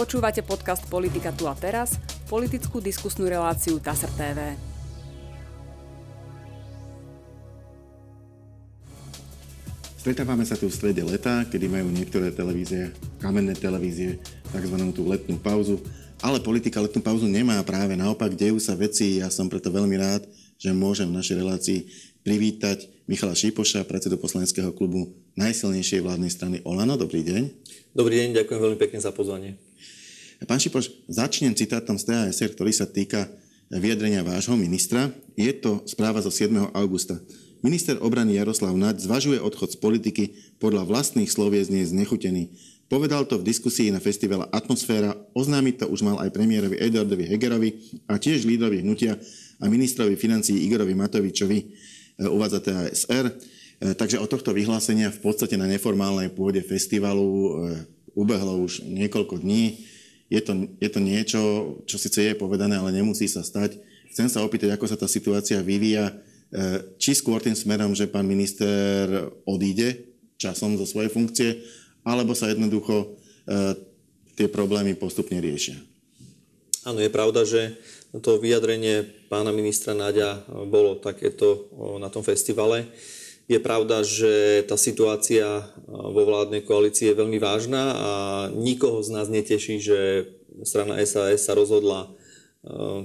Počúvate podcast Politika tu a teraz, politickú diskusnú reláciu TASR TV. Stretávame sa tu v strede leta, kedy majú niektoré televízie, kamenné televízie, tzv. tú letnú pauzu, ale politika letnú pauzu nemá práve naopak, dejú sa veci, ja som preto veľmi rád, že môžem v našej relácii privítať Michala Šípoša, predsedu poslaneckého klubu najsilnejšej vládnej strany Olano. Dobrý deň. Dobrý deň, ďakujem veľmi pekne za pozvanie. Pán Šipoš, začnem citátom z TASR, ktorý sa týka vyjadrenia vášho ministra. Je to správa zo 7. augusta. Minister obrany Jaroslav Naď zvažuje odchod z politiky, podľa vlastných nie je znechutený. Povedal to v diskusii na festivale Atmosféra, oznámiť to už mal aj premiérovi Eduardovi Hegerovi a tiež lídrovi hnutia a ministrovi financií Igorovi Matovičovi, e, uvádza TASR. E, takže od tohto vyhlásenia v podstate na neformálnej pôde festivalu e, ubehlo už niekoľko dní je to, je to niečo, čo síce je povedané, ale nemusí sa stať. Chcem sa opýtať, ako sa tá situácia vyvíja, e, či skôr tým smerom, že pán minister odíde časom zo svojej funkcie, alebo sa jednoducho e, tie problémy postupne riešia. Áno, je pravda, že to vyjadrenie pána ministra Náďa bolo takéto na tom festivale. Je pravda, že tá situácia vo vládnej koalícii je veľmi vážna a nikoho z nás neteší, že strana SAS sa rozhodla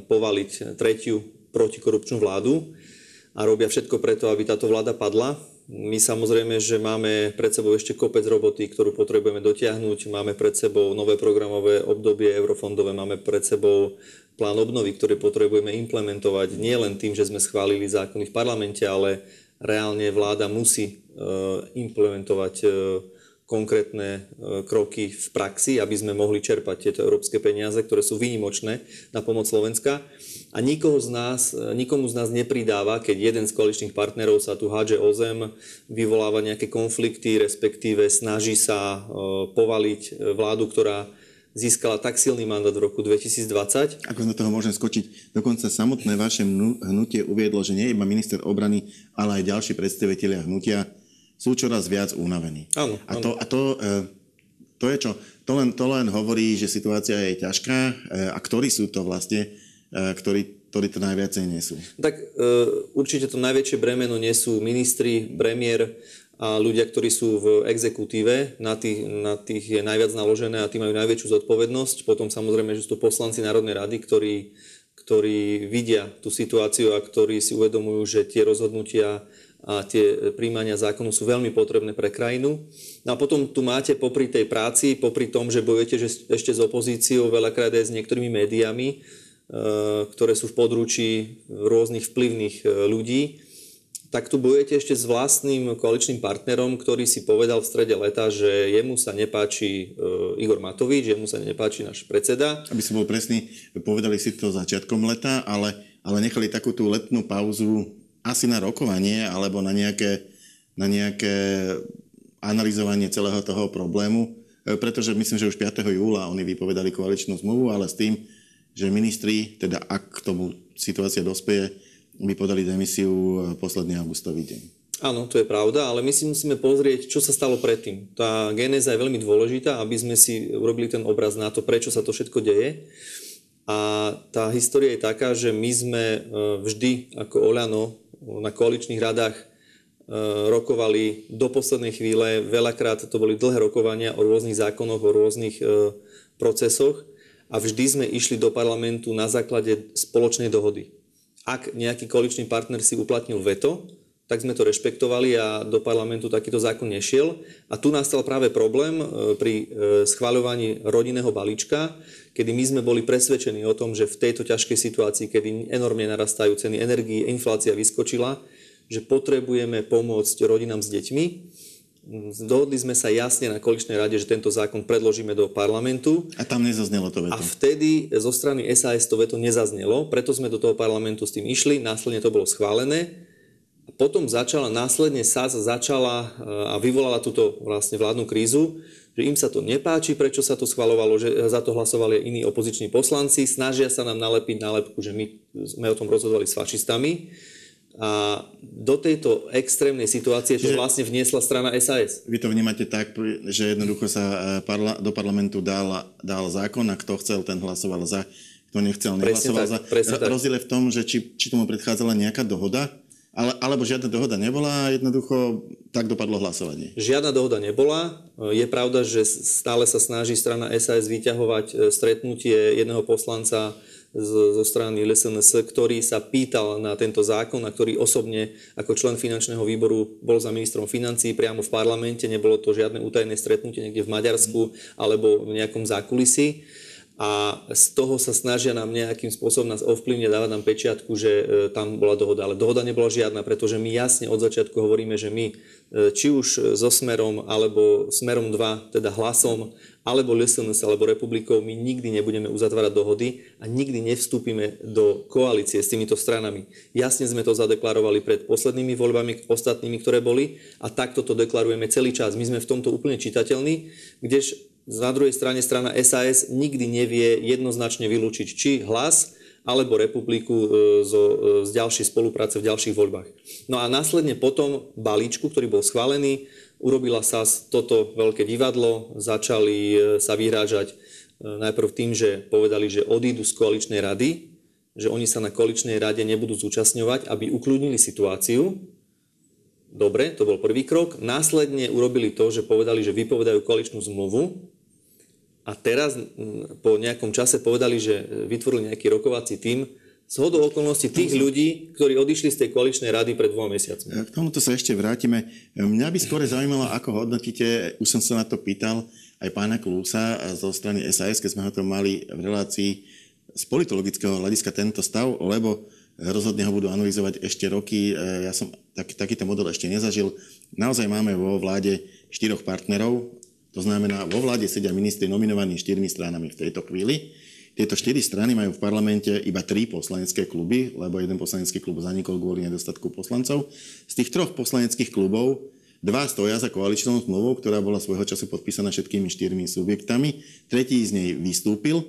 povaliť tretiu protikorupčnú vládu a robia všetko preto, aby táto vláda padla. My samozrejme, že máme pred sebou ešte kopec roboty, ktorú potrebujeme dotiahnuť. Máme pred sebou nové programové obdobie eurofondové, máme pred sebou plán obnovy, ktorý potrebujeme implementovať nie len tým, že sme schválili zákony v parlamente, ale reálne vláda musí e, implementovať e, konkrétne e, kroky v praxi, aby sme mohli čerpať tieto európske peniaze, ktoré sú výnimočné na pomoc Slovenska. A nikoho z nás, nikomu z nás nepridáva, keď jeden z koaličných partnerov sa tu hádže o zem, vyvoláva nejaké konflikty, respektíve snaží sa povaliť vládu, ktorá získala tak silný mandát v roku 2020. Ako na toho môžem skočiť, dokonca samotné vaše hnutie uviedlo, že nie iba minister obrany, ale aj ďalší predstavitelia hnutia sú čoraz viac unavení. Áno, a to, a to, e, to je čo? To len, to len hovorí, že situácia je ťažká. E, a ktorí sú to vlastne, e, ktorí, ktorí to najviacej nesú? Tak určite to najväčšie bremeno nesú ministri, premiér, a ľudia, ktorí sú v exekutíve, na tých, na tých je najviac naložené a tí majú najväčšiu zodpovednosť. Potom samozrejme, že sú to poslanci Národnej rady, ktorí, ktorí vidia tú situáciu a ktorí si uvedomujú, že tie rozhodnutia a tie príjmania zákonu sú veľmi potrebné pre krajinu. No a potom tu máte popri tej práci, popri tom, že bojujete že ešte s opozíciou, veľakrát aj s niektorými médiami, e, ktoré sú v područí rôznych vplyvných e, ľudí, tak tu bojujete ešte s vlastným koaličným partnerom, ktorý si povedal v strede leta, že jemu sa nepáči e, Igor Matovič, jemu sa nepáči náš predseda. Aby som bol presný, povedali si to začiatkom leta, ale, ale nechali takú tú letnú pauzu asi na rokovanie alebo na nejaké, na nejaké analyzovanie celého toho problému, e, pretože myslím, že už 5. júla oni vypovedali koaličnú zmluvu, ale s tým, že ministri, teda ak k tomu situácia dospeje, my podali demisiu e, posledný augustový deň. Áno, to je pravda, ale my si musíme pozrieť, čo sa stalo predtým. Tá genéza je veľmi dôležitá, aby sme si urobili ten obraz na to, prečo sa to všetko deje. A tá história je taká, že my sme e, vždy ako Oľano na koaličných radách e, rokovali do poslednej chvíle. Veľakrát to boli dlhé rokovania o rôznych zákonoch, o rôznych procesoch a vždy sme išli do parlamentu na základe spoločnej dohody ak nejaký koaličný partner si uplatnil veto, tak sme to rešpektovali a do parlamentu takýto zákon nešiel. A tu nastal práve problém e, pri e, schváľovaní rodinného balíčka, kedy my sme boli presvedčení o tom, že v tejto ťažkej situácii, kedy enormne narastajú ceny energii, inflácia vyskočila, že potrebujeme pomôcť rodinám s deťmi Dohodli sme sa jasne na koaličnej rade, že tento zákon predložíme do parlamentu. A tam nezaznelo to veto. A vtedy zo strany SAS to veto nezaznelo, preto sme do toho parlamentu s tým išli, následne to bolo schválené. A potom začala, následne SAS začala eh, a vyvolala túto vlastne vládnu krízu, že im sa to nepáči, prečo sa to schvalovalo, že za to hlasovali iní opoziční poslanci, snažia sa nám nalepiť nálepku, že my sme o tom rozhodovali s fašistami. A do tejto extrémnej situácie to vlastne vniesla strana SAS. Vy to vnímate tak, že jednoducho sa e, parla, do parlamentu dal, dal zákon a kto chcel, ten hlasoval za, kto nechcel, nehlasoval tak, za. Rozdiel je v tom, že či, či tomu predchádzala nejaká dohoda, ale, alebo žiadna dohoda nebola a jednoducho tak dopadlo hlasovanie. Žiadna dohoda nebola. Je pravda, že stále sa snaží strana SAS vyťahovať e, stretnutie jedného poslanca zo strany LSNS, ktorý sa pýtal na tento zákon a ktorý osobne ako člen finančného výboru bol za ministrom financí priamo v parlamente. Nebolo to žiadne utajené stretnutie niekde v Maďarsku alebo v nejakom zákulisí a z toho sa snažia nám nejakým spôsobom nás ovplyvniť, dávať nám pečiatku, že e, tam bola dohoda. Ale dohoda nebola žiadna, pretože my jasne od začiatku hovoríme, že my e, či už so Smerom, alebo Smerom 2, teda hlasom, alebo LSNS, alebo republikou, my nikdy nebudeme uzatvárať dohody a nikdy nevstúpime do koalície s týmito stranami. Jasne sme to zadeklarovali pred poslednými voľbami, ostatnými, ktoré boli a takto to deklarujeme celý čas. My sme v tomto úplne čitateľní, kdež na druhej strane strana SAS nikdy nevie jednoznačne vylúčiť či hlas alebo republiku e, zo, e, z ďalšej spolupráce v ďalších voľbách. No a následne potom balíčku, ktorý bol schválený, urobila sa toto veľké divadlo, začali e, sa vyhrážať najprv tým, že povedali, že odídu z koaličnej rady, že oni sa na koaličnej rade nebudú zúčastňovať, aby ukludnili situáciu. Dobre, to bol prvý krok. Následne urobili to, že povedali, že vypovedajú koaličnú zmluvu, a teraz po nejakom čase povedali, že vytvorili nejaký rokovací tím z hodou okolností tých ľudí, ktorí odišli z tej koaličnej rady pred dvoma mesiacmi. K tomuto sa ešte vrátime. Mňa by skôr zaujímalo, ako hodnotíte, už som sa na to pýtal aj pána Klúsa zo strany SAS, keď sme ho to mali v relácii z politologického hľadiska tento stav, lebo rozhodne ho budú analyzovať ešte roky. Ja som tak, takýto model ešte nezažil. Naozaj máme vo vláde štyroch partnerov, to znamená, vo vláde sedia ministri nominovaní štyrmi stranami v tejto chvíli. Tieto štyri strany majú v parlamente iba tri poslanecké kluby, lebo jeden poslanecký klub zanikol kvôli nedostatku poslancov. Z tých troch poslaneckých klubov dva stoja za koaličnou zmluvou, ktorá bola svojho času podpísaná všetkými štyrmi subjektami. Tretí z nej vystúpil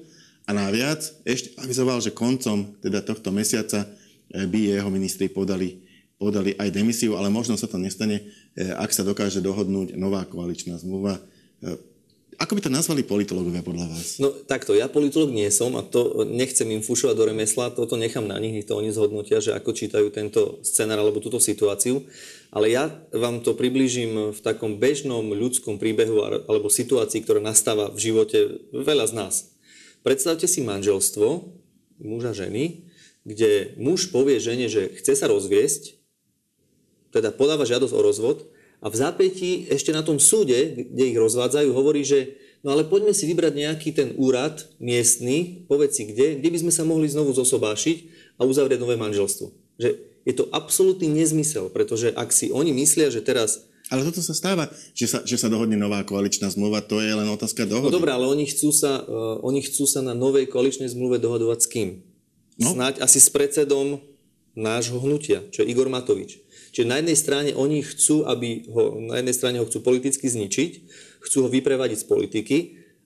a naviac ešte avizoval, že koncom teda tohto mesiaca eh, by jeho ministri podali, podali aj demisiu, ale možno sa to nestane, eh, ak sa dokáže dohodnúť nová koaličná zmluva ako by to nazvali politológovia podľa vás? No takto, ja politológ nie som a to nechcem im fušovať do remesla, toto nechám na nich, nech to oni zhodnotia, že ako čítajú tento scenár alebo túto situáciu. Ale ja vám to približím v takom bežnom ľudskom príbehu alebo situácii, ktorá nastáva v živote veľa z nás. Predstavte si manželstvo muža ženy, kde muž povie žene, že chce sa rozviesť, teda podáva žiadosť o rozvod a v zápätí ešte na tom súde, kde ich rozvádzajú, hovorí, že no ale poďme si vybrať nejaký ten úrad miestny, povedz si kde, kde by sme sa mohli znovu zosobášiť a uzavrieť nové manželstvo. Že je to absolútny nezmysel, pretože ak si oni myslia, že teraz ale toto sa stáva, že sa, že sa dohodne nová koaličná zmluva, to je len otázka dohody. No dobré, ale oni chcú, sa, uh, oni chcú sa na novej koaličnej zmluve dohodovať s kým? No? Snáď asi s predsedom nášho hnutia, čo je Igor Matovič. Čiže na jednej strane oni chcú, aby ho, na jednej strane ho chcú politicky zničiť, chcú ho vyprevadiť z politiky,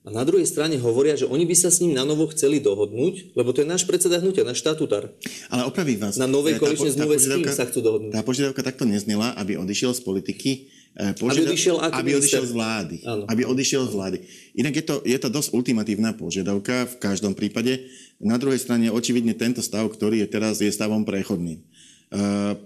a na druhej strane hovoria, že oni by sa s ním na novo chceli dohodnúť, lebo to je náš predseda hnutia, náš štatutár. Ale opraví vás. Na novej koaličnej zmluve s kým sa chcú dohodnúť? Tá požiadavka takto neznela, aby odišiel z politiky, eh, Požiadav... Aby odišiel, aby odišiel z vlády. Áno. Aby odišiel z vlády. Inak je to, je to dosť ultimatívna požiadavka v každom prípade. Na druhej strane očividne tento stav, ktorý je teraz, je stavom prechodným. Uh,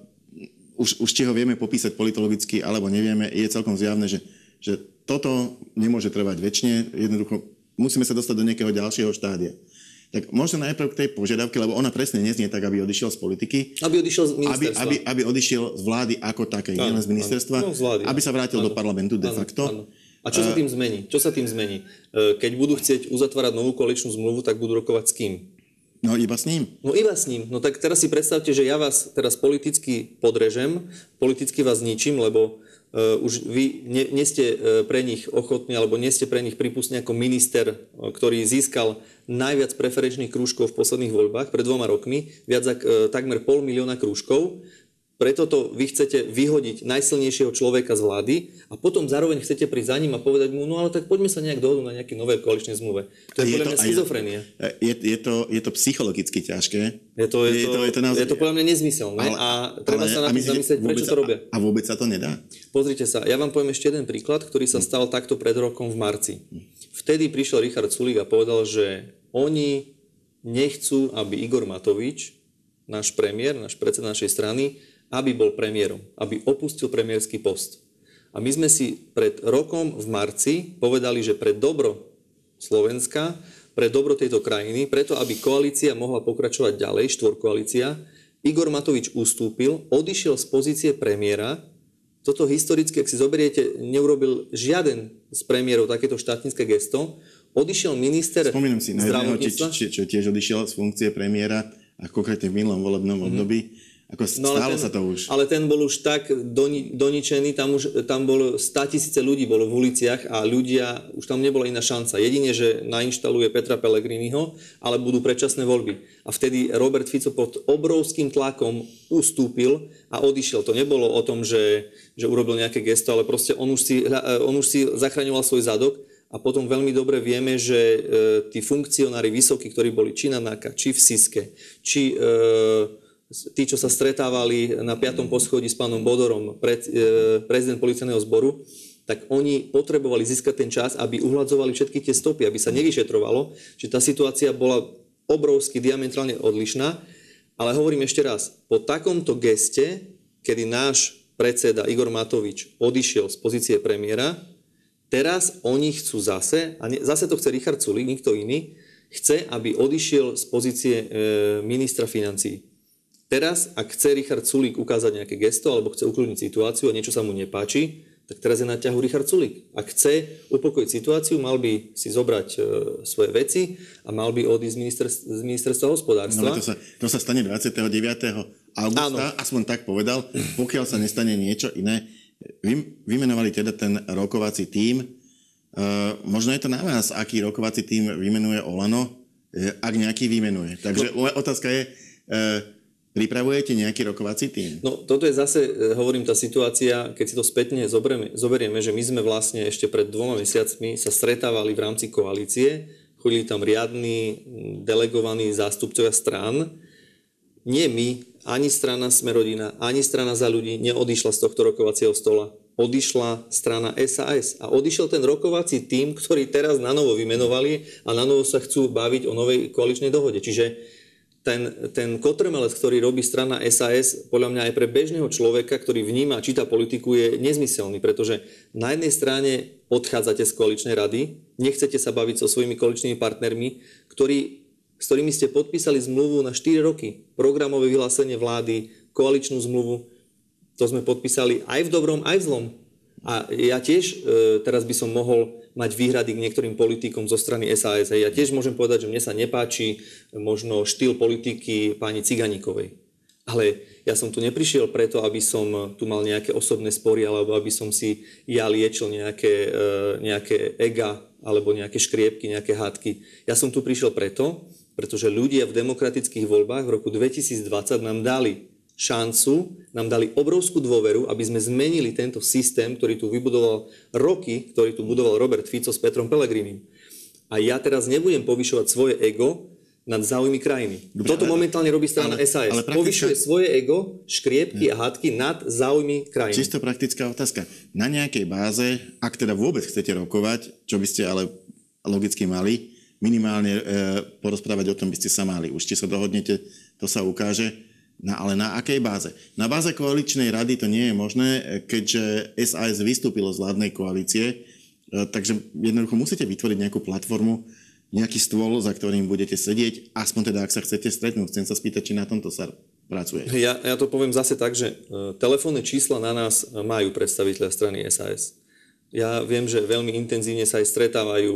už, už či ho vieme popísať politologicky alebo nevieme, je celkom zjavné, že, že toto nemôže trvať väčšine. Jednoducho musíme sa dostať do nejakého ďalšieho štádia. Tak možno najprv k tej požiadavke, lebo ona presne neznie tak, aby odišiel z politiky. Aby odišiel z ministerstva. Aby, aby, aby odišiel z vlády ako také, nielen z ministerstva. No, z vlády, aby sa vrátil áno, do parlamentu de áno, facto. Áno. A čo sa tým zmení? Čo sa tým zmení? E, keď budú chcieť uzatvárať novú koaličnú zmluvu, tak budú rokovať s kým? No iba s ním. No iba s ním. No tak teraz si predstavte, že ja vás teraz politicky podrežem, politicky vás zničím, lebo uh, už vy nie, nie ste uh, pre nich ochotní, alebo nie ste pre nich pripustní ako minister, uh, ktorý získal najviac preferenčných krúžkov v posledných voľbách pred dvoma rokmi, viac ako uh, takmer pol milióna krúžkov. Preto to vy chcete vyhodiť najsilnejšieho človeka z vlády a potom zároveň chcete prísť za ním a povedať mu, no ale tak poďme sa nejak dohodnúť na nejaké nové koaličnej zmluve. To je, je podľa mňa schizofrenia. Je, je, to, je to psychologicky ťažké. Je to, je, je to, je to, naozaj, je to podľa mňa nezmyselné ale, a treba ale, sa na tým zamyslieť, prečo to robia. A vôbec sa to nedá? Pozrite sa, ja vám poviem ešte jeden príklad, ktorý sa stal takto pred rokom v marci. Vtedy prišiel Richard Sulík a povedal, že oni nechcú, aby Igor Matovič, náš premiér, náš predseda našej strany, aby bol premiérom, aby opustil premiérsky post. A my sme si pred rokom v marci povedali, že pre dobro Slovenska, pre dobro tejto krajiny, preto aby koalícia mohla pokračovať ďalej, štvorkoalícia, Igor Matovič ustúpil, odišiel z pozície premiéra. Toto historicky, ak si zoberiete, neurobil žiaden z premiérov takéto štátnické gesto. Odišiel minister Spomínam si na jedného, čo, čo tiež odišiel z funkcie premiéra a konkrétne v minulom volebnom mm-hmm. období ako no, stalo ten, sa to už. Ale ten bol už tak doni, doničený, tam, už, tam bolo 100 tisíce ľudí bolo v uliciach a ľudia, už tam nebola iná šanca. Jedine, že nainštaluje Petra Pellegriniho, ale budú predčasné voľby. A vtedy Robert Fico pod obrovským tlakom ustúpil a odišiel. To nebolo o tom, že, že urobil nejaké gesto, ale proste on už si, on už si zachraňoval svoj zadok a potom veľmi dobre vieme, že e, tí funkcionári vysokí, ktorí boli či na NAKA, či v SISKE, či e, tí, čo sa stretávali na piatom poschodí s pánom Bodorom, pred, e, prezident policajného zboru, tak oni potrebovali získať ten čas, aby uhľadzovali všetky tie stopy, aby sa nevyšetrovalo, že tá situácia bola obrovsky diametrálne odlišná. Ale hovorím ešte raz, po takomto geste, kedy náš predseda Igor Matovič odišiel z pozície premiéra, teraz oni chcú zase, a ne, zase to chce Richard Sulík, nikto iný, chce, aby odišiel z pozície e, ministra financií. Teraz, ak chce Richard Sulík ukázať nejaké gesto alebo chce ukludniť situáciu a niečo sa mu nepáči, tak teraz je na ťahu Richard Sulík. Ak chce upokojiť situáciu, mal by si zobrať e, svoje veci a mal by odísť z, minister, z ministerstva hospodárstva. No, to, sa, to sa stane 29. augusta, Áno. aspoň tak povedal, pokiaľ sa nestane niečo iné. Vy, vymenovali teda ten rokovací tím. E, možno je to na vás, aký rokovací tím vymenuje Olano, e, ak nejaký vymenuje. Takže no. otázka je, e, Pripravujete nejaký rokovací tým? No toto je zase, e, hovorím, tá situácia, keď si to spätne zoberieme, zoberieme, že my sme vlastne ešte pred dvoma mesiacmi sa stretávali v rámci koalície, chodili tam riadni delegovaní zástupcovia strán. Nie my, ani strana Smerodina, ani strana za ľudí neodišla z tohto rokovacieho stola. Odišla strana SAS a odišiel ten rokovací tým, ktorý teraz na novo vymenovali a na novo sa chcú baviť o novej koaličnej dohode. Čiže ten, ten kotrmelec, ktorý robí strana SAS, podľa mňa aj pre bežného človeka, ktorý vníma číta politiku, je nezmyselný, pretože na jednej strane odchádzate z koaličnej rady, nechcete sa baviť so svojimi koaličnými partnermi, ktorí, s ktorými ste podpísali zmluvu na 4 roky. Programové vyhlásenie vlády, koaličnú zmluvu, to sme podpísali aj v dobrom, aj v zlom. A ja tiež e, teraz by som mohol mať výhrady k niektorým politikom zo strany SAS. Ja tiež môžem povedať, že mne sa nepáči možno štýl politiky pani Ciganíkovej. Ale ja som tu neprišiel preto, aby som tu mal nejaké osobné spory, alebo aby som si ja liečil nejaké, e, nejaké ega, alebo nejaké škriepky, nejaké hádky. Ja som tu prišiel preto, pretože ľudia v demokratických voľbách v roku 2020 nám dali šancu, nám dali obrovskú dôveru, aby sme zmenili tento systém, ktorý tu vybudoval roky, ktorý tu budoval Robert Fico s Petrom Pelegrinim. A ja teraz nebudem povyšovať svoje ego nad záujmy krajiny. Dobre, Toto momentálne robí strana ale, SAS. Ale praktická... Povyšuje svoje ego, škriepky a hádky nad záujmy krajiny. Čisto praktická otázka. Na nejakej báze, ak teda vôbec chcete rokovať, čo by ste ale logicky mali, minimálne e, porozprávať o tom by ste sa mali. Už či sa dohodnete, to sa ukáže na, ale na akej báze? Na báze koaličnej rady to nie je možné, keďže SAS vystúpilo z vládnej koalície, e, takže jednoducho musíte vytvoriť nejakú platformu, nejaký stôl, za ktorým budete sedieť, aspoň teda, ak sa chcete stretnúť. Chcem sa spýtať, či na tomto sa pracuje. Ja, ja to poviem zase tak, že e, telefónne čísla na nás majú predstaviteľa strany SAS. Ja viem, že veľmi intenzívne sa aj stretávajú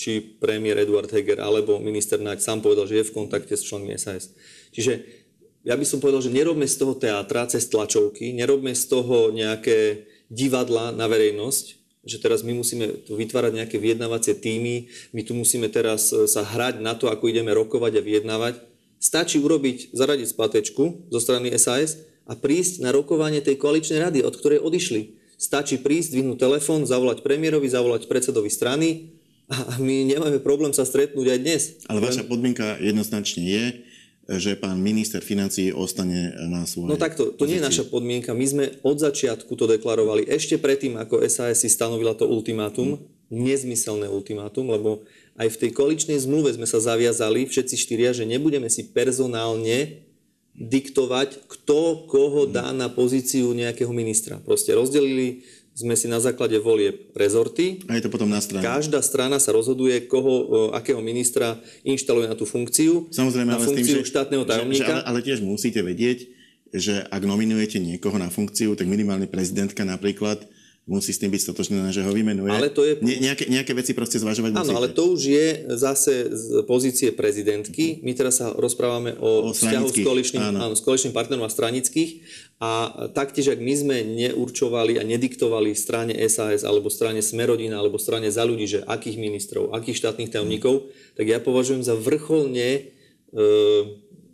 či premiér Eduard Heger alebo minister Naď sám povedal, že je v kontakte s členmi SAS. Čiže ja by som povedal, že nerobme z toho teátra cez tlačovky, nerobme z toho nejaké divadla na verejnosť, že teraz my musíme tu vytvárať nejaké vyjednávacie týmy, my tu musíme teraz e, sa hrať na to, ako ideme rokovať a vyjednávať. Stačí urobiť, zaradiť spátečku zo strany SAS a prísť na rokovanie tej koaličnej rady, od ktorej odišli. Stačí prísť, dvihnúť telefón, zavolať premiérovi, zavolať predsedovi strany a my nemáme problém sa stretnúť aj dnes. Ale vaša podmienka jednoznačne je, že pán minister financí ostane na svojej No takto, to nie je naša podmienka. My sme od začiatku to deklarovali. Ešte predtým, ako SAS si stanovila to ultimátum, hmm. nezmyselné ultimátum, lebo aj v tej koaličnej zmluve sme sa zaviazali, všetci štyria, že nebudeme si personálne diktovať, kto koho dá na pozíciu nejakého ministra. Proste rozdelili sme si na základe volieb rezorty. A je to potom na strane. Každá strana sa rozhoduje, koho, akého ministra inštaluje na tú funkciu. Samozrejme, na ale funkciu tým, že, štátneho tajomníka. Že, že, ale, ale tiež musíte vedieť, že ak nominujete niekoho na funkciu, tak minimálne prezidentka napríklad musí s tým byť stotočnená, že ho vymenuje. Ale to je... Ne, nejaké, nejaké veci proste zvažovať Áno, ale to už je zase z pozície prezidentky. My teraz sa rozprávame o, o vzťahu s koaličným, áno. Áno, s koaličným partnerom a stranických. A taktiež, ak my sme neurčovali a nediktovali strane SAS alebo strane Smerodina alebo strane za ľudí, že akých ministrov, akých štátnych tajomníkov, tak ja považujem za vrcholne, e,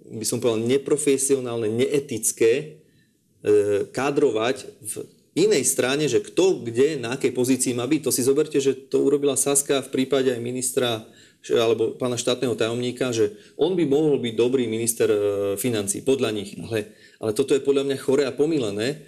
by som povedal, neprofesionálne, neetické e, kádrovať v inej strane, že kto kde, na akej pozícii má byť. To si zoberte, že to urobila Saska v prípade aj ministra alebo pána štátneho tajomníka, že on by mohol byť dobrý minister e, financí, podľa nich. Ale, ale toto je podľa mňa chore a pomílené.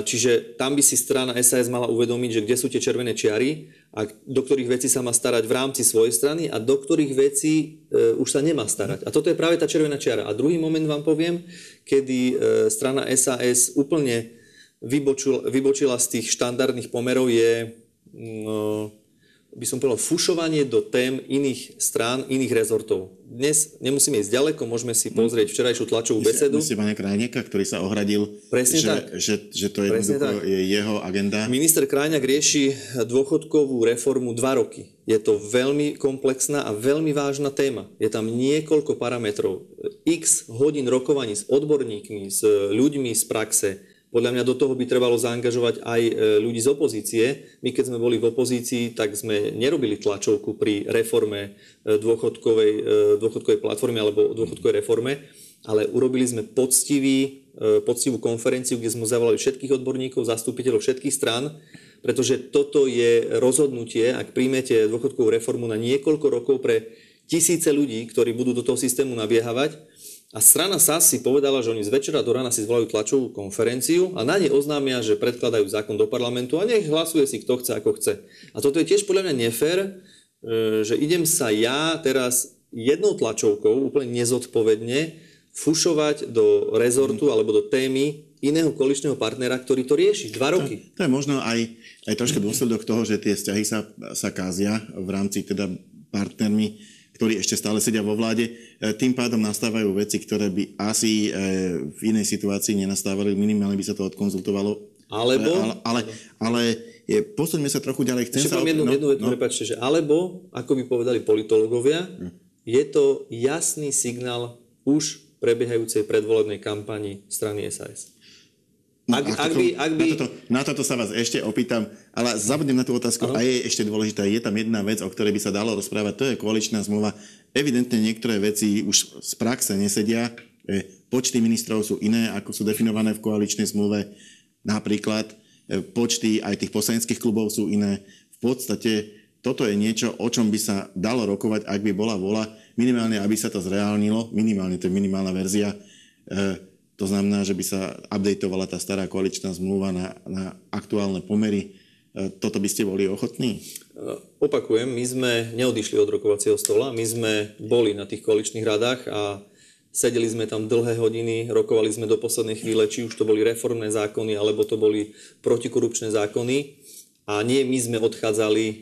Čiže tam by si strana SAS mala uvedomiť, že kde sú tie červené čiary a do ktorých vecí sa má starať v rámci svojej strany a do ktorých vecí e, už sa nemá starať. A toto je práve tá červená čiara. A druhý moment vám poviem, kedy e, strana SAS úplne vybočil, vybočila z tých štandardných pomerov je, no, by som povedal, fušovanie do tém iných strán, iných rezortov. Dnes nemusíme ísť ďaleko, môžeme si pozrieť včerajšiu tlačovú besedu. Myslíte pána Krajniaka, ktorý sa ohradil, Presne že, tak. Že, že to je, je jeho agenda? Minister Krajňák rieši dôchodkovú reformu dva roky. Je to veľmi komplexná a veľmi vážna téma. Je tam niekoľko parametrov. X hodín rokovaní s odborníkmi, s ľuďmi z praxe, podľa mňa do toho by trebalo zaangažovať aj e, ľudí z opozície. My keď sme boli v opozícii, tak sme nerobili tlačovku pri reforme e, dôchodkovej, e, dôchodkovej platformy alebo dôchodkovej reforme, ale urobili sme poctivý, poctivú konferenciu, kde sme zavolali všetkých odborníkov, zastupiteľov všetkých strán, pretože toto je rozhodnutie, ak príjmete dôchodkovú reformu na niekoľko rokov pre tisíce ľudí, ktorí budú do toho systému nabiehavať, a strana SAS si povedala, že oni z večera do rána si zvolajú tlačovú konferenciu a na nej oznámia, že predkladajú zákon do parlamentu a nech hlasuje si kto chce, ako chce. A toto je tiež podľa mňa nefér, e, že idem sa ja teraz jednou tlačovkou úplne nezodpovedne fušovať do rezortu mm. alebo do témy iného koaličného partnera, ktorý to rieši dva roky. To, to je možno aj, aj troška dôsledok toho, že tie vzťahy sa, sa kázia v rámci teda partnermi ktorí ešte stále sedia vo vláde. E, tým pádom nastávajú veci, ktoré by asi e, v inej situácii nenastávali, minimálne by sa to odkonzultovalo. Alebo? Ale, ale, ale je, posuňme sa trochu ďalej. Chcem Ešte sa... jednu, no, jednu vetu, no. prepáčte, že alebo, ako by povedali politológovia, hm. je to jasný signál už prebiehajúcej predvolebnej kampani strany SAS. No, ak, ak by, ak by... Na, toto, na toto sa vás ešte opýtam, ale zabudnem na tú otázku uh-huh. a je ešte dôležitá. Je tam jedna vec, o ktorej by sa dalo rozprávať, to je koaličná zmluva. Evidentne niektoré veci už z praxe nesedia. Počty ministrov sú iné, ako sú definované v koaličnej zmluve. Napríklad e, počty aj tých poslaneckých klubov sú iné. V podstate toto je niečo, o čom by sa dalo rokovať, ak by bola vola, minimálne, aby sa to zreálnilo, minimálne, to je minimálna verzia, e, to znamená, že by sa updateovala tá stará koaličná zmluva na, na aktuálne pomery. E, toto by ste boli ochotní? E, opakujem, my sme neodišli od rokovacieho stola, my sme boli na tých koaličných radách a sedeli sme tam dlhé hodiny, rokovali sme do poslednej chvíle, či už to boli reformné zákony, alebo to boli protikorupčné zákony. A nie my sme odchádzali e,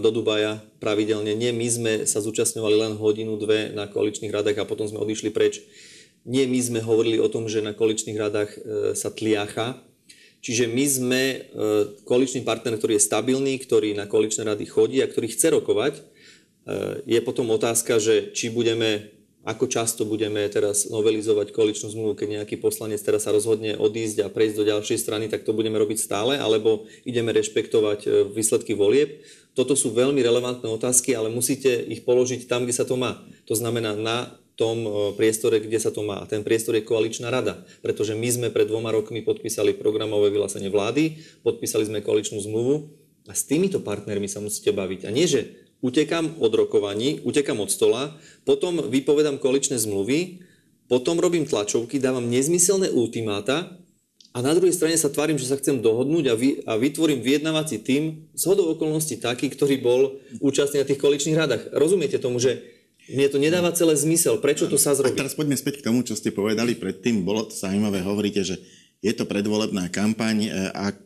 do Dubaja pravidelne, nie my sme sa zúčastňovali len hodinu, dve na koaličných radách a potom sme odišli preč nie my sme hovorili o tom, že na koaličných radách e, sa tliacha. Čiže my sme e, koaličný partner, ktorý je stabilný, ktorý na koaličné rady chodí a ktorý chce rokovať. E, je potom otázka, že či budeme, ako často budeme teraz novelizovať koaličnú zmluvu, keď nejaký poslanec teraz sa rozhodne odísť a prejsť do ďalšej strany, tak to budeme robiť stále, alebo ideme rešpektovať výsledky volieb. Toto sú veľmi relevantné otázky, ale musíte ich položiť tam, kde sa to má. To znamená na tom priestore, kde sa to má. Ten priestor je koaličná rada, pretože my sme pred dvoma rokmi podpísali programové vyhlásenie vlády, podpísali sme koaličnú zmluvu a s týmito partnermi sa musíte baviť. A nie, že utekám od rokovaní, utekám od stola, potom vypovedám koaličné zmluvy, potom robím tlačovky, dávam nezmyselné ultimáta a na druhej strane sa tvárim, že sa chcem dohodnúť a, vy, a vytvorím vyjednávací tým z hodou okolností taký, ktorý bol účastný na tých koaličných radách. Rozumiete tomu, že mne to nedáva celé zmysel. Prečo to sa zrobí? A teraz poďme späť k tomu, čo ste povedali predtým. Bolo to zaujímavé, hovoríte, že je to predvolebná kampaň. E, ak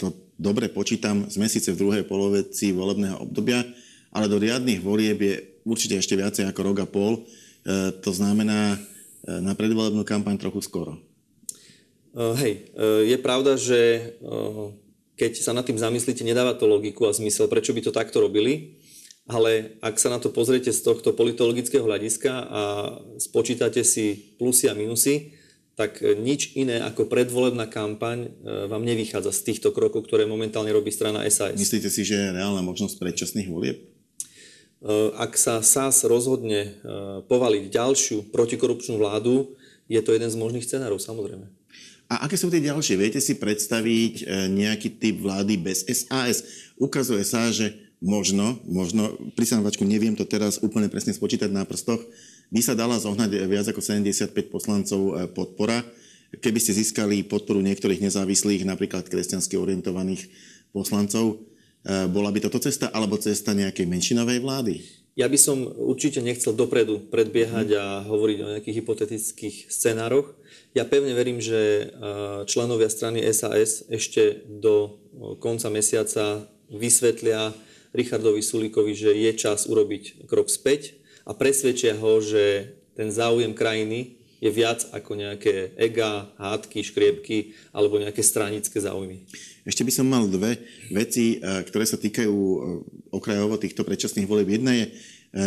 to dobre počítam, sme síce v druhej polovici volebného obdobia, ale do riadnych volieb je určite ešte viacej ako rok a pol. E, to znamená e, na predvolebnú kampaň trochu skoro. Hej, je pravda, že keď sa nad tým zamyslíte, nedáva to logiku a zmysel, prečo by to takto robili, ale ak sa na to pozriete z tohto politologického hľadiska a spočítate si plusy a minusy, tak nič iné ako predvolebná kampaň vám nevychádza z týchto krokov, ktoré momentálne robí strana SAS. Myslíte si, že je reálna možnosť predčasných volieb? Ak sa SAS rozhodne povaliť ďalšiu protikorupčnú vládu, je to jeden z možných scenárov, samozrejme. A aké sú tie ďalšie? Viete si predstaviť e, nejaký typ vlády bez SAS? Ukazuje sa, že možno, možno, pri sanovačku neviem to teraz úplne presne spočítať na prstoch, by sa dala zohnať viac ako 75 poslancov e, podpora, keby ste získali podporu niektorých nezávislých, napríklad kresťansky orientovaných poslancov. E, bola by toto cesta alebo cesta nejakej menšinovej vlády? Ja by som určite nechcel dopredu predbiehať a hovoriť o nejakých hypotetických scenároch. Ja pevne verím, že členovia strany SAS ešte do konca mesiaca vysvetlia Richardovi Sulíkovi, že je čas urobiť krok späť a presvedčia ho, že ten záujem krajiny je viac ako nejaké ega, hádky, škriepky alebo nejaké stranické záujmy. Ešte by som mal dve veci, ktoré sa týkajú okrajovo týchto predčasných volieb. Jedna je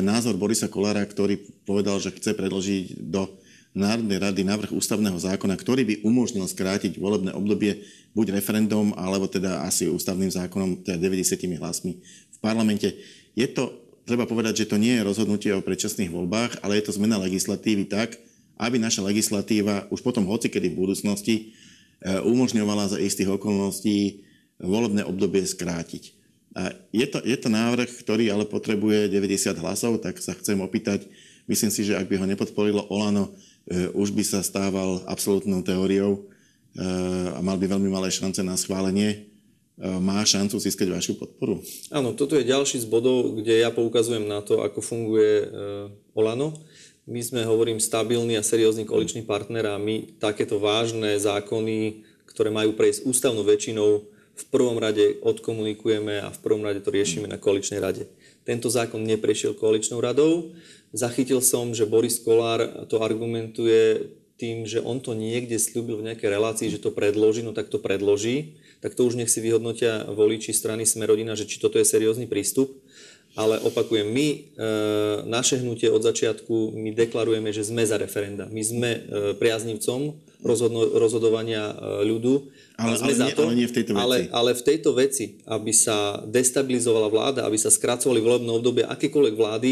názor Borisa Kolára, ktorý povedal, že chce predložiť do Národnej rady návrh ústavného zákona, ktorý by umožnil skrátiť volebné obdobie buď referendum, alebo teda asi ústavným zákonom, teda 90 hlasmi v parlamente. Je to, treba povedať, že to nie je rozhodnutie o predčasných voľbách, ale je to zmena legislatívy tak, aby naša legislatíva už potom hocikedy v budúcnosti e, umožňovala za istých okolností volebné obdobie skrátiť. A je, to, je to návrh, ktorý ale potrebuje 90 hlasov, tak sa chcem opýtať, myslím si, že ak by ho nepodporilo Olano, už by sa stával absolútnou teóriou e, a mal by veľmi malé šance na schválenie. E, má šancu získať vašu podporu? Áno, toto je ďalší z bodov, kde ja poukazujem na to, ako funguje Olano. My sme, hovorím, stabilný a seriózny koaličný partner a my takéto vážne zákony, ktoré majú prejsť ústavnou väčšinou, v prvom rade odkomunikujeme a v prvom rade to riešime na koaličnej rade. Tento zákon neprešiel koaličnou radou, Zachytil som, že Boris Kolár to argumentuje tým, že on to niekde slúbil v nejakej relácii, že to predloží, no tak to predloží, tak to už nech si vyhodnotia voliči strany Smerodina, že či toto je seriózny prístup. Ale opakujem, my, e, naše hnutie od začiatku, my deklarujeme, že sme za referenda. My sme e, priaznivcom rozhodno, rozhodovania e, ľudu. Ale, sme ale, za nie, to, ale nie v tejto veci. Ale, ale v tejto veci, aby sa destabilizovala vláda, aby sa skracovali volebné obdobie akékoľvek vlády,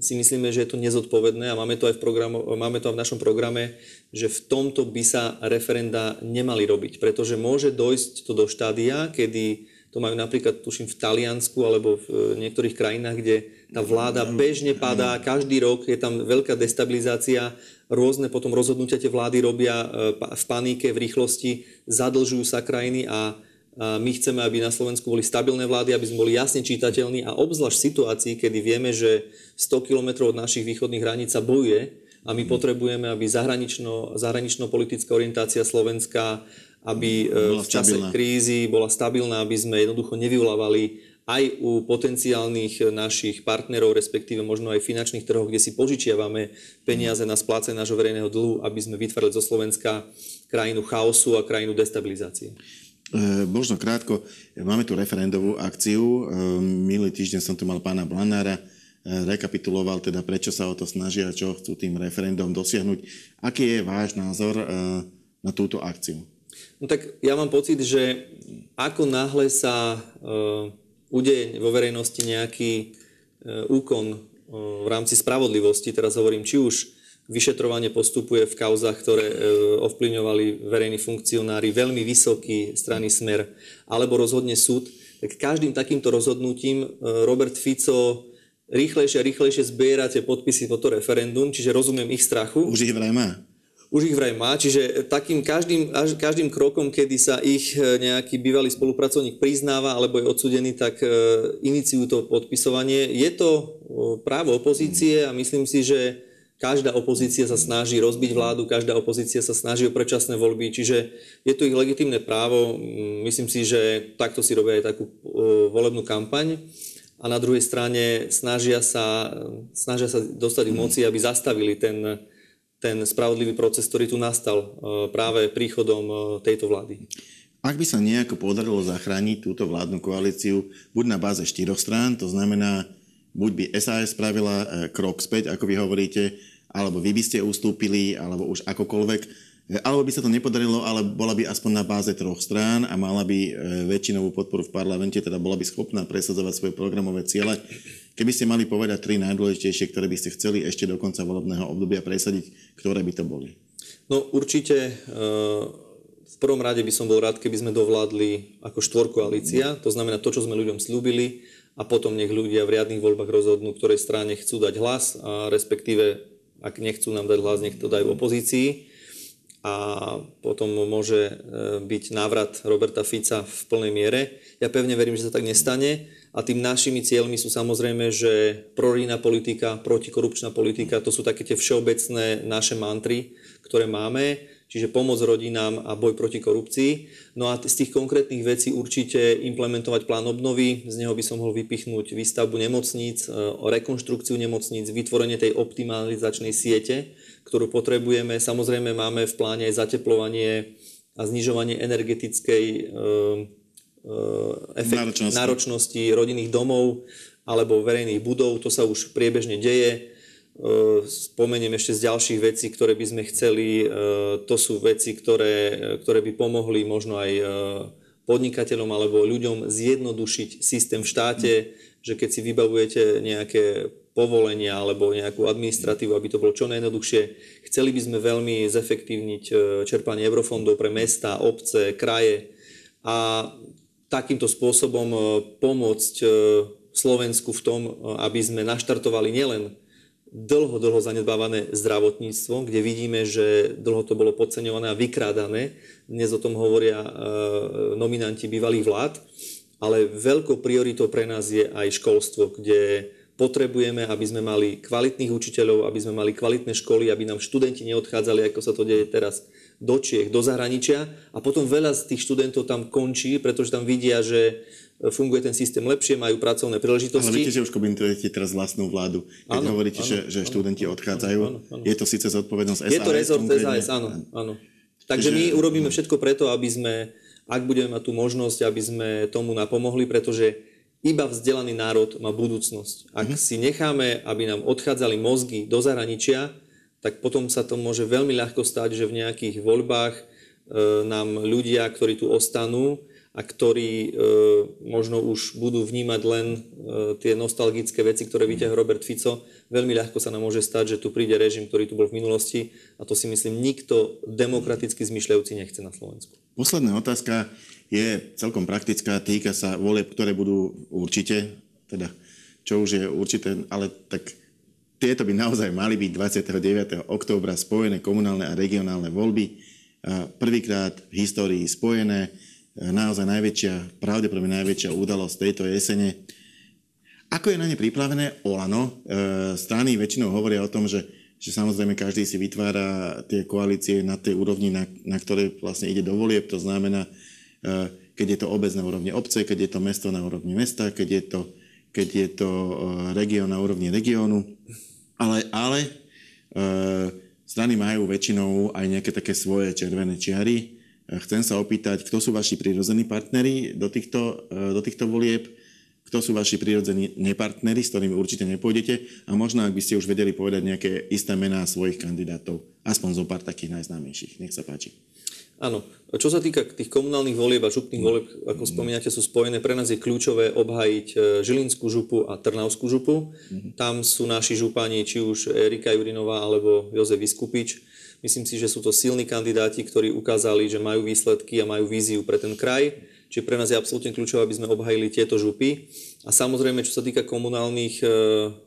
si myslíme, že je to nezodpovedné a máme to aj v, programu, máme to aj v našom programe, že v tomto by sa referenda nemali robiť, pretože môže dojsť to do štádia, kedy to majú napríklad, tuším, v Taliansku alebo v niektorých krajinách, kde tá vláda bežne padá, každý rok je tam veľká destabilizácia, rôzne potom rozhodnutia tie vlády robia e, v panike, v rýchlosti, zadlžujú sa krajiny a my chceme, aby na Slovensku boli stabilné vlády, aby sme boli jasne čitateľní a obzvlášť v situácii, kedy vieme, že 100 km od našich východných hraníc sa bojuje a my potrebujeme, aby zahranično, zahranično-politická orientácia Slovenska, aby e, v čase stabilná. krízy bola stabilná, aby sme jednoducho nevyvolávali aj u potenciálnych našich partnerov, respektíve možno aj finančných trhov, kde si požičiavame peniaze na splácanie nášho verejného dlhu, aby sme vytvorili zo Slovenska krajinu chaosu a krajinu destabilizácie. E, možno krátko, máme tu referendovú akciu. E, minulý týždeň som tu mal pána Blanára, e, rekapituloval teda, prečo sa o to snažia, čo chcú tým referendom dosiahnuť. Aký je váš názor na túto akciu? No tak ja mám pocit, že ako náhle sa udeje vo verejnosti nejaký úkon v rámci spravodlivosti, teraz hovorím, či už vyšetrovanie postupuje v kauzach, ktoré ovplyvňovali verejní funkcionári, veľmi vysoký strany smer, alebo rozhodne súd, tak každým takýmto rozhodnutím Robert Fico rýchlejšie a rýchlejšie zbiera tie podpisy po to referendum, čiže rozumiem ich strachu. Už ich vraj má už ich vraj má, čiže takým každým, každým krokom, kedy sa ich e, nejaký bývalý spolupracovník priznáva alebo je odsudený, tak e, iniciujú to podpisovanie. Je to právo opozície a myslím si, že každá opozícia sa snaží rozbiť vládu, každá opozícia sa snaží o predčasné voľby, čiže je to ich legitimné právo. Myslím si, že takto si robia aj takú volebnú kampaň a na druhej strane snažia sa, snažia sa dostať k moci, aby zastavili ten ten spravodlivý proces, ktorý tu nastal e, práve príchodom e, tejto vlády. Ak by sa nejako podarilo zachrániť túto vládnu koalíciu, buď na báze štyroch strán, to znamená, buď by SAS spravila e, krok späť, ako vy hovoríte, alebo vy by ste ustúpili, alebo už akokoľvek, alebo by sa to nepodarilo, ale bola by aspoň na báze troch strán a mala by väčšinovú podporu v parlamente, teda bola by schopná presadzovať svoje programové ciele. Keby ste mali povedať tri najdôležitejšie, ktoré by ste chceli ešte do konca volebného obdobia presadiť, ktoré by to boli? No určite eh, v prvom rade by som bol rád, keby sme dovládli ako štvorkoalícia, to znamená to, čo sme ľuďom slúbili a potom nech ľudia v riadnych voľbách rozhodnú, ktorej strane chcú dať hlas a respektíve ak nechcú nám dať hlas, nech to dajú opozícii. A potom môže eh, byť návrat Roberta Fica v plnej miere. Ja pevne verím, že sa tak nestane. A tým našimi cieľmi sú samozrejme, že prorodinná politika, protikorupčná politika, to sú také tie všeobecné naše mantry, ktoré máme, čiže pomoc rodinám a boj proti korupcii. No a z tých konkrétnych vecí určite implementovať plán obnovy, z neho by som mohol vypichnúť výstavbu nemocníc, e, rekonštrukciu nemocníc, vytvorenie tej optimalizačnej siete, ktorú potrebujeme. Samozrejme máme v pláne aj zateplovanie a znižovanie energetickej e, Eh, efekt náročnosti. náročnosti rodinných domov alebo verejných budov. To sa už priebežne deje. Eh, spomeniem ešte z ďalších vecí, ktoré by sme chceli. Eh, to sú veci, ktoré, ktoré by pomohli možno aj podnikateľom alebo ľuďom zjednodušiť systém v štáte, že keď si vybavujete nejaké povolenia alebo nejakú administratívu, aby to bolo čo najjednoduchšie. Chceli by sme veľmi zefektívniť čerpanie eurofondov pre mesta, obce, kraje a takýmto spôsobom pomôcť Slovensku v tom, aby sme naštartovali nielen dlho, dlho zanedbávané zdravotníctvo, kde vidíme, že dlho to bolo podceňované a vykrádané. Dnes o tom hovoria nominanti bývalých vlád, ale veľkou prioritou pre nás je aj školstvo, kde potrebujeme, aby sme mali kvalitných učiteľov, aby sme mali kvalitné školy, aby nám študenti neodchádzali, ako sa to deje teraz do Čiech, do zahraničia a potom veľa z tých študentov tam končí, pretože tam vidia, že e, funguje ten systém lepšie, majú pracovné príležitosti. Ale viete, že už komentujete teraz vlastnú vládu, keď áno, hovoríte, áno, že, že áno, študenti áno, odchádzajú. Áno, áno. Je to síce zodpovednosť SAS? Je to rezort SAS, áno. áno. Takže my urobíme všetko preto, aby sme, ak budeme mať tú možnosť, aby sme tomu napomohli, pretože iba vzdelaný národ má budúcnosť. Ak uh-huh. si necháme, aby nám odchádzali mozgy do zahraničia, tak potom sa to môže veľmi ľahko stať, že v nejakých voľbách e, nám ľudia, ktorí tu ostanú a ktorí e, možno už budú vnímať len e, tie nostalgické veci, ktoré vyťahol Robert Fico, veľmi ľahko sa nám môže stať, že tu príde režim, ktorý tu bol v minulosti a to si myslím nikto demokraticky zmyšľajúci nechce na Slovensku. Posledná otázka je celkom praktická, týka sa volieb, ktoré budú určite, teda čo už je určité, ale tak tieto by naozaj mali byť 29. októbra spojené komunálne a regionálne voľby. Prvýkrát v histórii spojené, naozaj najväčšia, pravdepodobne najväčšia udalosť tejto jesene. Ako je na ne pripravené Olano? E, strany väčšinou hovoria o tom, že, že samozrejme každý si vytvára tie koalície na tej úrovni, na, na ktoré vlastne ide do volieb. To znamená, e, keď je to obec na úrovni obce, keď je to mesto na úrovni mesta, keď je to, keď je to e, región na úrovni regiónu. Ale, ale e, strany majú väčšinou aj nejaké také svoje červené čiary. Chcem sa opýtať, kto sú vaši prirodzení partneri do týchto, e, do týchto volieb, kto sú vaši prirodzení nepartneri, s ktorými určite nepôjdete a možno, ak by ste už vedeli povedať nejaké isté mená svojich kandidátov, aspoň zo pár takých najznámejších. Nech sa páči. Áno. Čo sa týka tých komunálnych volieb a župných volieb, ako spomínate, sú spojené. Pre nás je kľúčové obhajiť e, Žilinskú župu a Trnavskú župu. Tam sú naši župani, či už Erika Jurinová alebo Jozef Vyskupič. Myslím si, že sú to silní kandidáti, ktorí ukázali, že majú výsledky a majú víziu pre ten kraj. Čiže pre nás je absolútne kľúčové, aby sme obhajili tieto župy. A samozrejme, čo sa týka komunálnych e,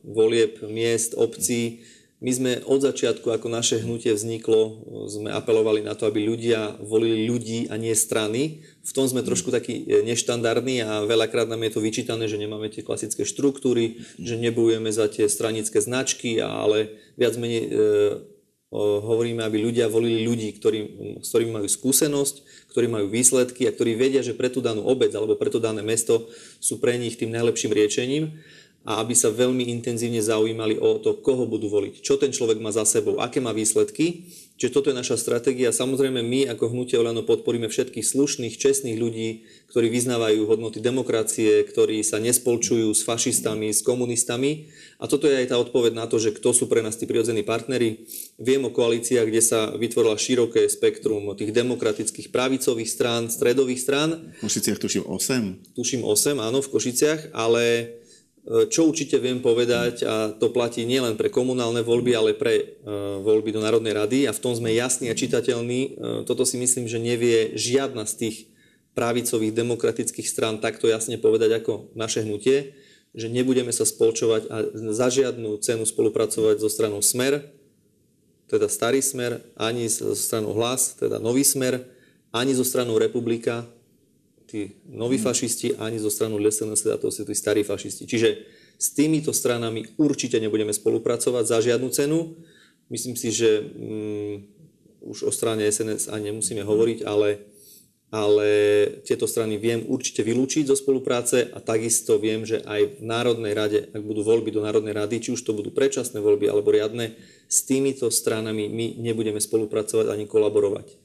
volieb miest, obcí, my sme od začiatku, ako naše hnutie vzniklo, sme apelovali na to, aby ľudia volili ľudí a nie strany. V tom sme trošku takí e, neštandardní a veľakrát nám je to vyčítané, že nemáme tie klasické štruktúry, že nebojujeme za tie stranické značky, ale viac menej e, hovoríme, aby ľudia volili ľudí, ktorý, s ktorými majú skúsenosť, ktorí majú výsledky a ktorí vedia, že pre tú danú obec alebo pre to dané mesto sú pre nich tým najlepším riečením a aby sa veľmi intenzívne zaujímali o to, koho budú voliť, čo ten človek má za sebou, aké má výsledky. Čiže toto je naša stratégia. Samozrejme, my ako Hnutie Olano podporíme všetkých slušných, čestných ľudí, ktorí vyznávajú hodnoty demokracie, ktorí sa nespolčujú s fašistami, s komunistami. A toto je aj tá odpoveď na to, že kto sú pre nás tí prirodzení partnery. Viem o koalíciách, kde sa vytvorila široké spektrum tých demokratických pravicových strán, stredových strán. V Košiciach tuším 8. Tuším 8, áno, v Košiciach, ale čo určite viem povedať, a to platí nielen pre komunálne voľby, ale pre e, voľby do Národnej rady a v tom sme jasní a čitateľní. E, toto si myslím, že nevie žiadna z tých pravicových demokratických strán takto jasne povedať ako naše hnutie, že nebudeme sa spolčovať a za žiadnu cenu spolupracovať so stranou Smer, teda starý Smer, ani so stranou Hlas, teda nový Smer, ani so stranou Republika, tí noví fašisti, ani zo stranu LSNS, teda to sú tí starí fašisti. Čiže s týmito stranami určite nebudeme spolupracovať za žiadnu cenu. Myslím si, že um, už o strane SNS ani nemusíme hovoriť, ale, ale tieto strany viem určite vylúčiť zo spolupráce a takisto viem, že aj v Národnej rade, ak budú voľby do Národnej rady, či už to budú predčasné voľby alebo riadne, s týmito stranami my nebudeme spolupracovať ani kolaborovať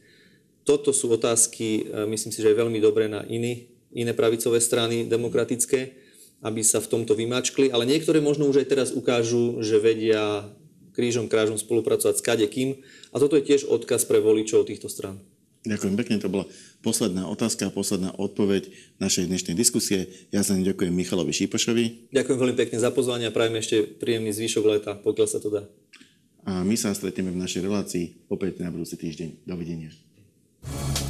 toto sú otázky, e, myslím si, že je veľmi dobré na iný, iné pravicové strany demokratické, aby sa v tomto vymačkli, ale niektoré možno už aj teraz ukážu, že vedia krížom krážom spolupracovať s kadekým a toto je tiež odkaz pre voličov týchto stran. Ďakujem pekne, to bola posledná otázka a posledná odpoveď našej dnešnej diskusie. Ja sa ďakujem Michalovi Šípošovi. Ďakujem veľmi pekne za pozvanie a prajem ešte príjemný zvyšok leta, pokiaľ sa to dá. A my sa stretneme v našej relácii opäť na budúci týždeň. Dovidenia. Bye.